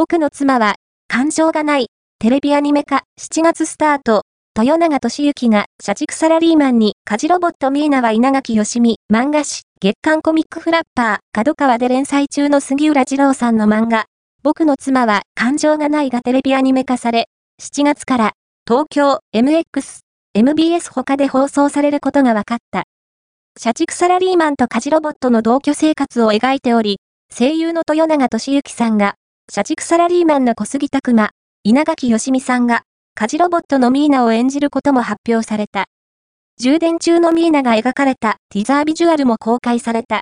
僕の妻は、感情がない、テレビアニメ化、7月スタート、豊永俊之が社畜サラリーマンに家事ロボットミーナは稲垣よしみ、漫画誌、月刊コミックフラッパー、角川で連載中の杉浦二郎さんの漫画、僕の妻は感情がないがテレビアニメ化され、7月から。東京 MX、MBS 他で放送されることが分かった。社畜サラリーマンと家事ロボットの同居生活を描いており、声優の豊永俊之さんが、社畜サラリーマンの小杉拓馬、稲垣よしみさんが、家事ロボットのミーナを演じることも発表された。充電中のミーナが描かれたティザービジュアルも公開された。